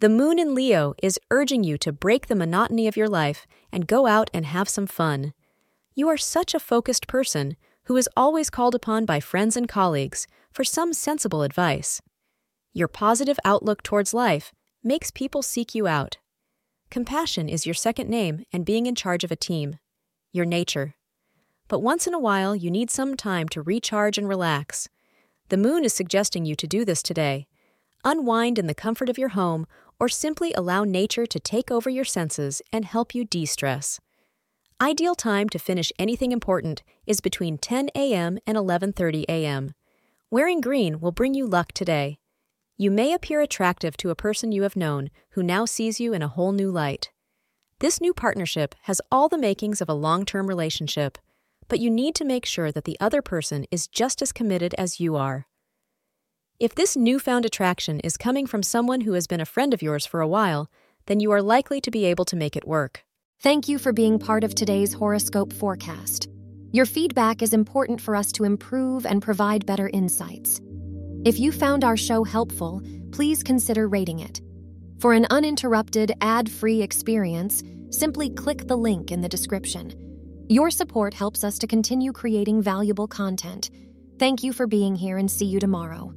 The moon in Leo is urging you to break the monotony of your life and go out and have some fun. You are such a focused person who is always called upon by friends and colleagues for some sensible advice. Your positive outlook towards life makes people seek you out. Compassion is your second name and being in charge of a team, your nature. But once in a while, you need some time to recharge and relax. The moon is suggesting you to do this today. Unwind in the comfort of your home or simply allow nature to take over your senses and help you de stress. Ideal time to finish anything important is between 10 a.m. and 11:30 a.m. Wearing green will bring you luck today. You may appear attractive to a person you have known who now sees you in a whole new light. This new partnership has all the makings of a long-term relationship, but you need to make sure that the other person is just as committed as you are. If this newfound attraction is coming from someone who has been a friend of yours for a while, then you are likely to be able to make it work. Thank you for being part of today's horoscope forecast. Your feedback is important for us to improve and provide better insights. If you found our show helpful, please consider rating it. For an uninterrupted, ad free experience, simply click the link in the description. Your support helps us to continue creating valuable content. Thank you for being here and see you tomorrow.